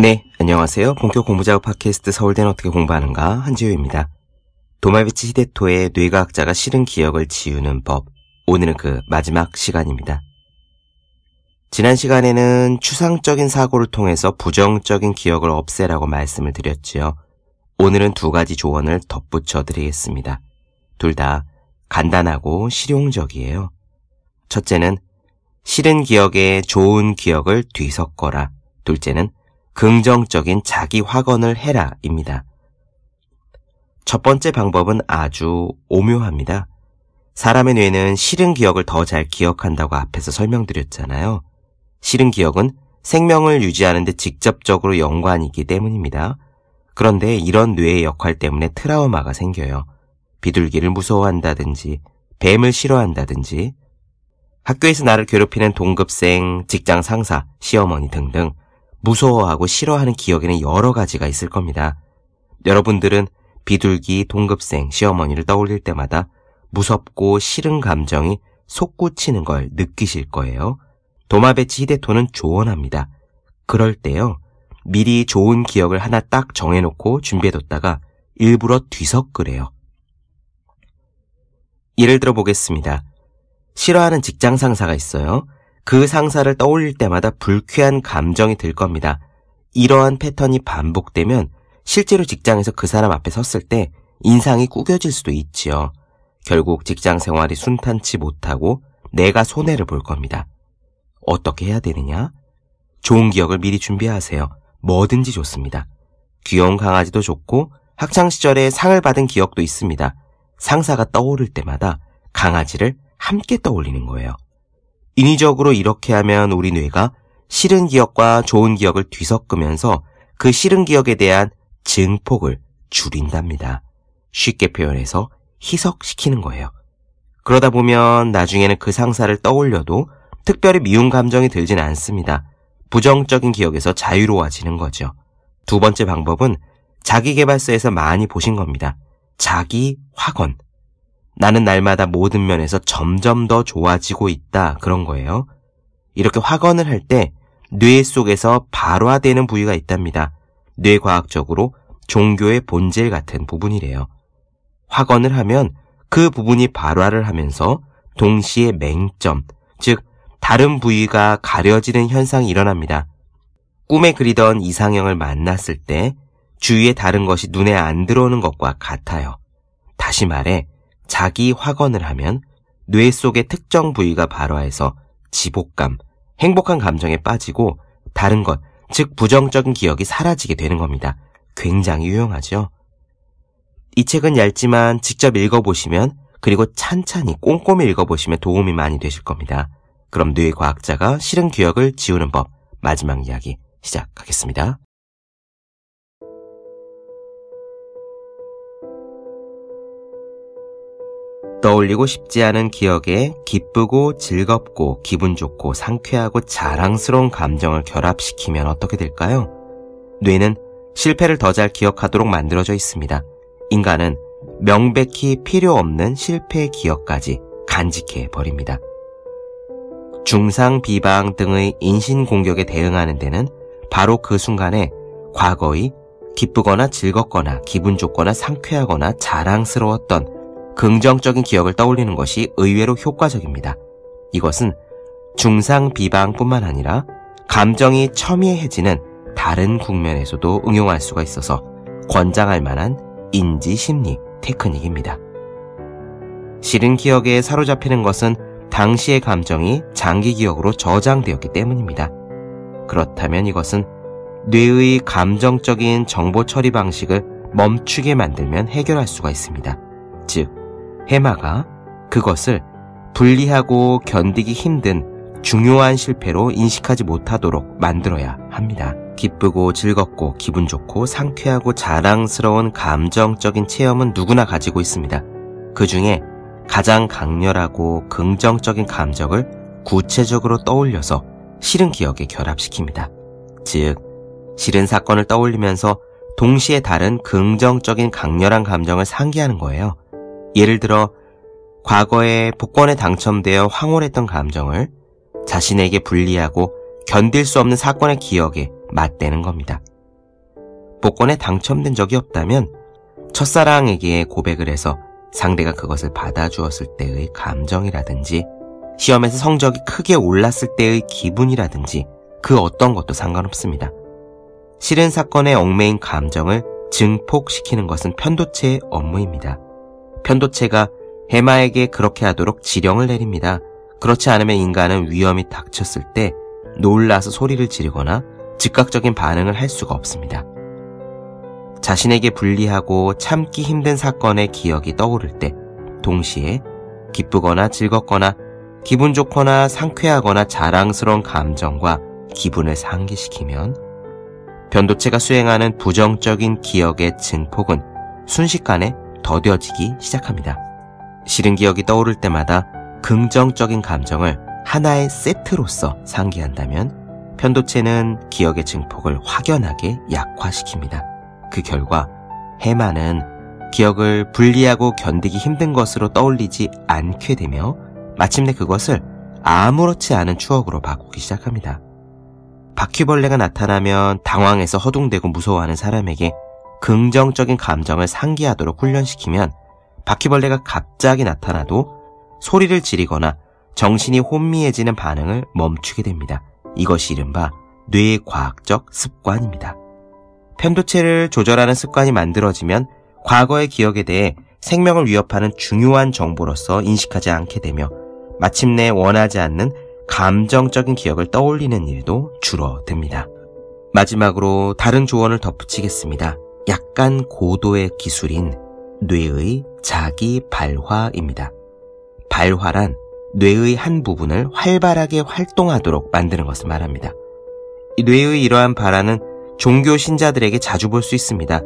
네, 안녕하세요. 본격 공부작업 팟캐스트 서울대는 어떻게 공부하는가 한지효입니다. 도마비치 히데토의 뇌과학자가 싫은 기억을 지우는 법. 오늘은 그 마지막 시간입니다. 지난 시간에는 추상적인 사고를 통해서 부정적인 기억을 없애라고 말씀을 드렸지요. 오늘은 두 가지 조언을 덧붙여 드리겠습니다. 둘 다 간단하고 실용적이에요. 첫째는 싫은 기억에 좋은 기억을 뒤섞어라. 둘째는 긍정적인 자기 확언을 해라 입니다. 첫 번째 방법은 아주 오묘합니다. 사람의 뇌는 싫은 기억을 더 잘 기억한다고 앞에서 설명드렸잖아요. 싫은 기억은 생명을 유지하는데 직접적으로 연관이기 때문입니다. 그런데 이런 뇌의 역할 때문에 트라우마가 생겨요. 비둘기를 무서워한다든지, 뱀을 싫어한다든지, 학교에서 나를 괴롭히는 동급생, 직장 상사, 시어머니 등등 무서워하고 싫어하는 기억에는 여러 가지가 있을 겁니다. 여러분들은 비둘기, 동급생, 시어머니를 떠올릴 때마다 무섭고 싫은 감정이 솟구치는 걸 느끼실 거예요. 도마베치 히데토는 조언합니다. 그럴 때요, 미리 좋은 기억을 하나 딱 정해놓고 준비해뒀다가 일부러 뒤섞으래요. 예를 들어 보겠습니다. 싫어하는 직장 상사가 있어요. 그 상사를 떠올릴 때마다 불쾌한 감정이 들 겁니다. 이러한 패턴이 반복되면 실제로 직장에서 그 사람 앞에 섰을 때 인상이 꾸겨질 수도 있지요. 결국 직장 생활이 순탄치 못하고 내가 손해를 볼 겁니다. 어떻게 해야 되느냐? 좋은 기억을 미리 준비하세요. 뭐든지 좋습니다. 귀여운 강아지도 좋고 학창시절에 상을 받은 기억도 있습니다. 상사가 떠오를 때마다 강아지를 함께 떠올리는 거예요. 인위적으로 이렇게 하면 우리 뇌가 싫은 기억과 좋은 기억을 뒤섞으면서 그 싫은 기억에 대한 증폭을 줄인답니다. 쉽게 표현해서 희석시키는 거예요. 그러다 보면 나중에는 그 상사를 떠올려도 특별히 미운 감정이 들진 않습니다. 부정적인 기억에서 자유로워지는 거죠. 두 번째 방법은 자기개발서에서 많이 보신 겁니다. 자기 확언. 나는 날마다 모든 면에서 점점 더 좋아지고 있다. 그런 거예요. 이렇게 확언을 할 때 뇌 속에서 발화되는 부위가 있답니다. 뇌과학적으로 종교의 본질 같은 부분이래요. 확언을 하면 그 부분이 발화를 하면서 동시에 맹점, 즉 다른 부위가 가려지는 현상이 일어납니다. 꿈에 그리던 이상형을 만났을 때 주위에 다른 것이 눈에 안 들어오는 것과 같아요. 다시 말해 자기 확언을 하면 뇌 속의 특정 부위가 발화해서 지복감, 행복한 감정에 빠지고 다른 것, 즉 부정적인 기억이 사라지게 되는 겁니다. 굉장히 유용하죠. 이 책은 얇지만 직접 읽어보시면 그리고 찬찬히 꼼꼼히 읽어보시면 도움이 많이 되실 겁니다. 그럼 뇌과학자가 싫은 기억을 지우는 법 마지막 이야기 시작하겠습니다. 떠올리고 싶지 않은 기억에 기쁘고 즐겁고 기분 좋고 상쾌하고 자랑스러운 감정을 결합시키면 어떻게 될까요? 뇌는 실패를 더 잘 기억하도록 만들어져 있습니다. 인간은 명백히 필요 없는 실패 기억까지 간직해 버립니다. 중상 비방 등의 인신 공격에 대응하는 데는 바로 그 순간에 과거의 기쁘거나 즐겁거나 기분 좋거나 상쾌하거나 자랑스러웠던 긍정적인 기억을 떠올리는 것이 의외로 효과적입니다. 이것은 중상 비방뿐만 아니라 감정이 첨예해지는 다른 국면에서도 응용할 수가 있어서 권장할 만한 인지 심리 테크닉입니다. 싫은 기억에 사로잡히는 것은 당시의 감정이 장기 기억으로 저장되었기 때문입니다. 그렇다면 이것은 뇌의 감정적인 정보 처리 방식을 멈추게 만들면 해결할 수가 있습니다. 즉, 해마가 그것을 분리하고 견디기 힘든 중요한 실패로 인식하지 못하도록 만들어야 합니다. 기쁘고 즐겁고 기분 좋고 상쾌하고 자랑스러운 감정적인 체험은 누구나 가지고 있습니다. 그 중에 가장 강렬하고 긍정적인 감정을 구체적으로 떠올려서 싫은 기억에 결합시킵니다. 즉, 싫은 사건을 떠올리면서 동시에 다른 긍정적인 강렬한 감정을 상기하는 거예요. 예를 들어 과거에 복권에 당첨되어 황홀했던 감정을 자신에게 불리하고 견딜 수 없는 사건의 기억에 맞대는 겁니다. 복권에 당첨된 적이 없다면 첫사랑에게 고백을 해서 상대가 그것을 받아주었을 때의 감정이라든지 시험에서 성적이 크게 올랐을 때의 기분이라든지 그 어떤 것도 상관없습니다. 실은 사건의 얽매인 감정을 증폭시키는 것은 편도체의 업무입니다. 편도체가 해마에게 그렇게 하도록 지령을 내립니다. 그렇지 않으면 인간은 위험이 닥쳤을 때 놀라서 소리를 지르거나 즉각적인 반응을 할 수가 없습니다. 자신에게 불리하고 참기 힘든 사건의 기억이 떠오를 때 동시에 기쁘거나 즐겁거나 기분 좋거나 상쾌하거나 자랑스러운 감정과 기분을 상기시키면 변도체가 수행하는 부정적인 기억의 증폭은 순식간에 더뎌지기 시작합니다. 싫은 기억이 떠오를 때마다 긍정적인 감정을 하나의 세트로서 상기한다면 편도체는 기억의 증폭을 확연하게 약화시킵니다. 그 결과 해마는 기억을 분리하고 견디기 힘든 것으로 떠올리지 않게 되며 마침내 그것을 아무렇지 않은 추억으로 바꾸기 시작합니다. 바퀴벌레가 나타나면 당황해서 허둥대고 무서워하는 사람에게 긍정적인 감정을 상기하도록 훈련시키면 바퀴벌레가 갑자기 나타나도 소리를 지르거나 정신이 혼미해지는 반응을 멈추게 됩니다. 이것이 이른바 뇌의 과학적 습관입니다. 편도체를 조절하는 습관이 만들어지면 과거의 기억에 대해 생명을 위협하는 중요한 정보로서 인식하지 않게 되며 마침내 원하지 않는 감정적인 기억을 떠올리는 일도 줄어듭니다. 마지막으로 다른 조언을 덧붙이겠습니다. 약간 고도의 기술인 뇌의 자기 발화입니다. 발화란 뇌의 한 부분을 활발하게 활동하도록 만드는 것을 말합니다. 뇌의 이러한 발화는 종교 신자들에게 자주 볼 수 있습니다.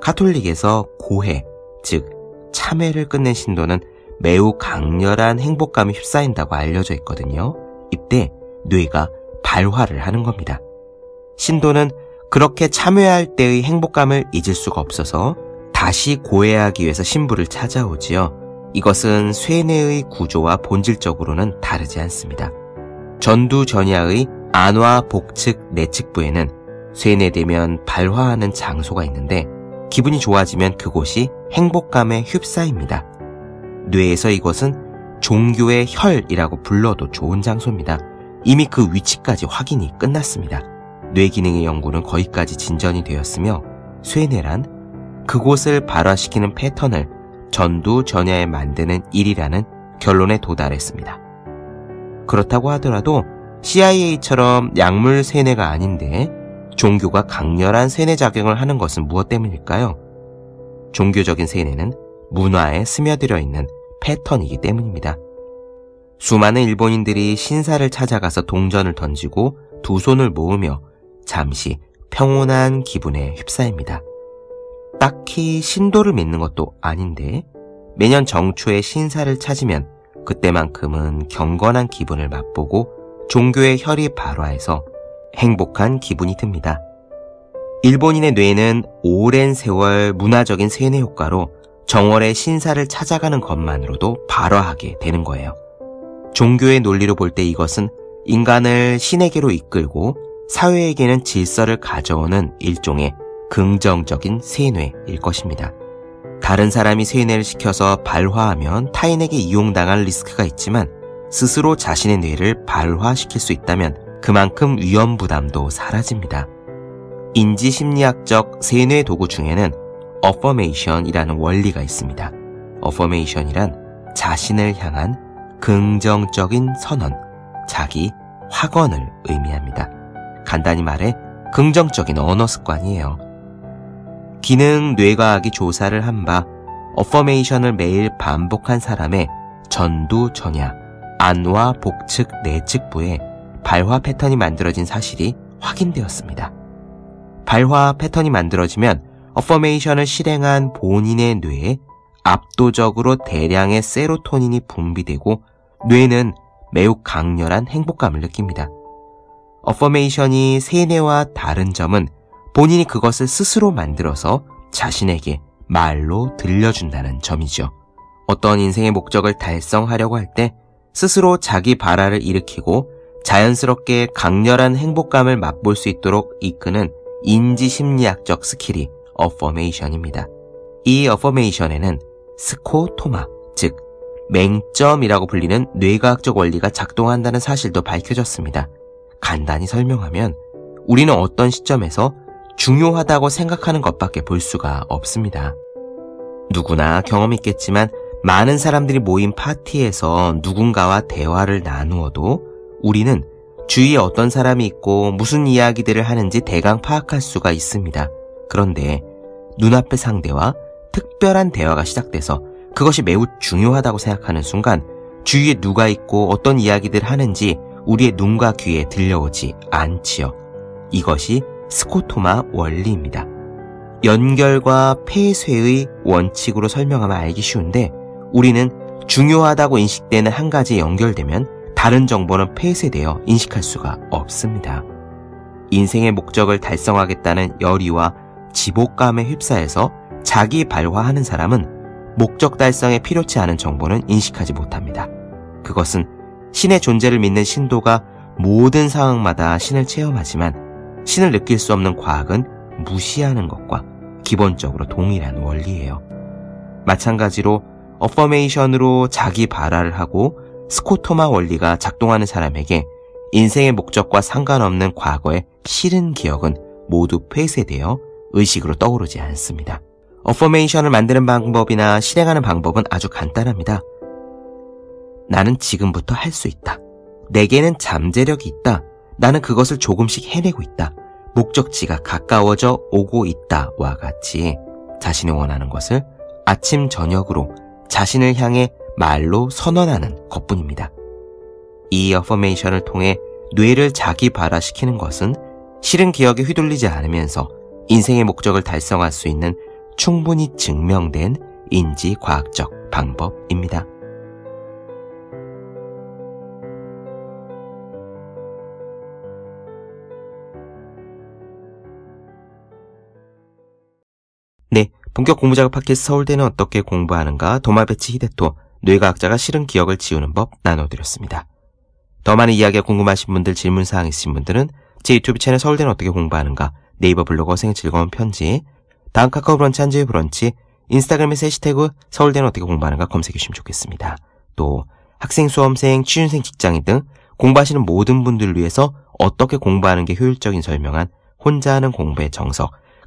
카톨릭에서 고해, 즉 참회를 끝낸 신도는 매우 강렬한 행복감이 휩싸인다고 알려져 있거든요. 이때 뇌가 발화를 하는 겁니다. 신도는 그렇게 참회할 때의 행복감을 잊을 수가 없어서 다시 고해하기 위해서 신부를 찾아오지요. 이것은 쇠뇌의 구조와 본질적으로는 다르지 않습니다. 전두전야의 안화 복측 내측부에는 쇠뇌되면 발화하는 장소가 있는데 기분이 좋아지면 그곳이 행복감에 휩싸입니다. 뇌에서 이것은 종교의 혈이라고 불러도 좋은 장소입니다. 이미 그 위치까지 확인이 끝났습니다. 뇌 기능의 연구는 거기까지 진전이 되었으며 쇠뇌란 그곳을 발화시키는 패턴을 전두전야에 만드는 일이라는 결론에 도달했습니다. 그렇다고 하더라도 CIA처럼 약물 세뇌가 아닌데 종교가 강렬한 세뇌 작용을 하는 것은 무엇 때문일까요? 종교적인 세뇌는 문화에 스며들어 있는 패턴이기 때문입니다. 수많은 일본인들이 신사를 찾아가서 동전을 던지고 두 손을 모으며 잠시 평온한 기분에 휩싸입니다. 딱히 신도를 믿는 것도 아닌데 매년 정초에 신사를 찾으면 그때만큼은 경건한 기분을 맛보고 종교의 혈이 발화해서 행복한 기분이 듭니다. 일본인의 뇌는 오랜 세월 문화적인 세뇌 효과로 정월의 신사를 찾아가는 것만으로도 발화하게 되는 거예요. 종교의 논리로 볼 때 이것은 인간을 신에게로 이끌고 사회에게는 질서를 가져오는 일종의 긍정적인 세뇌일 것입니다. 다른 사람이 세뇌를 시켜서 발화하면 타인에게 이용당할 리스크가 있지만 스스로 자신의 뇌를 발화시킬 수 있다면 그만큼 위험 부담도 사라집니다. 인지 심리학적 세뇌 도구 중에는 어퍼메이션이라는 원리가 있습니다. 어퍼메이션이란 자신을 향한 긍정적인 선언, 자기 확언을 의미합니다. 간단히 말해 긍정적인 언어 습관이에요. 기능 뇌과학이 조사를 한 바 어퍼메이션을 매일 반복한 사람의 전두 전야, 안와 복측 내측부에 발화 패턴이 만들어진 사실이 확인되었습니다. 발화 패턴이 만들어지면 어퍼메이션을 실행한 본인의 뇌에 압도적으로 대량의 세로토닌이 분비되고 뇌는 매우 강렬한 행복감을 느낍니다. 어퍼메이션이 세뇌와 다른 점은 본인이 그것을 스스로 만들어서 자신에게 말로 들려준다는 점이죠. 어떤 인생의 목적을 달성하려고 할 때 스스로 자기 발화를 일으키고 자연스럽게 강렬한 행복감을 맛볼 수 있도록 이끄는 인지 심리학적 skill이 affirmation입니다. 이 affirmation에는 스코토마, 즉 맹점이라고 불리는 뇌과학적 원리가 작동한다는 사실도 밝혀졌습니다. 간단히 설명하면 우리는 어떤 시점에서 중요하다고 생각하는 것밖에 볼 수가 없습니다. 누구나 경험 있겠지만 많은 사람들이 모인 파티에서 누군가와 대화를 나누어도 우리는 주위에 어떤 사람이 있고 무슨 이야기들을 하는지 대강 파악할 수가 있습니다. 그런데 눈앞의 상대와 특별한 대화가 시작돼서 그것이 매우 중요하다고 생각하는 순간 주위에 누가 있고 어떤 이야기들 하는지 우리의 눈과 귀에 들려오지 않지요. 이것이 스코토마 원리입니다. 연결과 폐쇄의 원칙으로 설명하면 알기 쉬운데 우리는 중요하다고 인식되는 한 가지에 연결되면 다른 정보는 폐쇄되어 인식할 수가 없습니다. 인생의 목적을 달성하겠다는 열의와 지복감에 휩싸여서 자기 발화하는 사람은 목적 달성에 필요치 않은 정보는 인식하지 못합니다. 그것은 신의 존재를 믿는 신도가 모든 상황마다 신을 체험하지만 신을 느낄 수 없는 과학은 무시하는 것과 기본적으로 동일한 원리예요. 마찬가지로 어퍼메이션으로 자기 발화를 하고 스코토마 원리가 작동하는 사람에게 인생의 목적과 상관없는 과거의 싫은 기억은 모두 폐쇄되어 의식으로 떠오르지 않습니다. 어퍼메이션을 만드는 방법이나 실행하는 방법은 아주 간단합니다. 나는 지금부터 할 수 있다. 내게는 잠재력이 있다. 나는 그것을 조금씩 해내고 있다. 목적지가 가까워져 오고 있다와 같이 자신이 원하는 것을 아침, 저녁으로 자신을 향해 말로 선언하는 것뿐입니다. 이 어퍼메이션을 통해 뇌를 자기 발화시키는 것은 싫은 기억에 휘둘리지 않으면서 인생의 목적을 달성할 수 있는 충분히 증명된 인지 과학적 방법입니다. 네, 본격 공부작업 팟캐스트 서울대는 어떻게 공부하는가 도마배치 히데토 뇌과학자가 싫은 기억을 지우는 법 나눠드렸습니다. 더 많은 이야기가 궁금하신 분들 질문사항 있으신 분들은 제 유튜브 채널 서울대는 어떻게 공부하는가 네이버 블로그 어생의 즐거운 편지 다음 카카오 브런치 한주의 브런치 인스타그램에서 해시태그 서울대는 어떻게 공부하는가 검색해 주시면 좋겠습니다. 또 학생, 수험생, 취준생, 직장인 등 공부하시는 모든 분들을 위해서 어떻게 공부하는 게 효율적인 설명한 혼자 하는 공부의 정석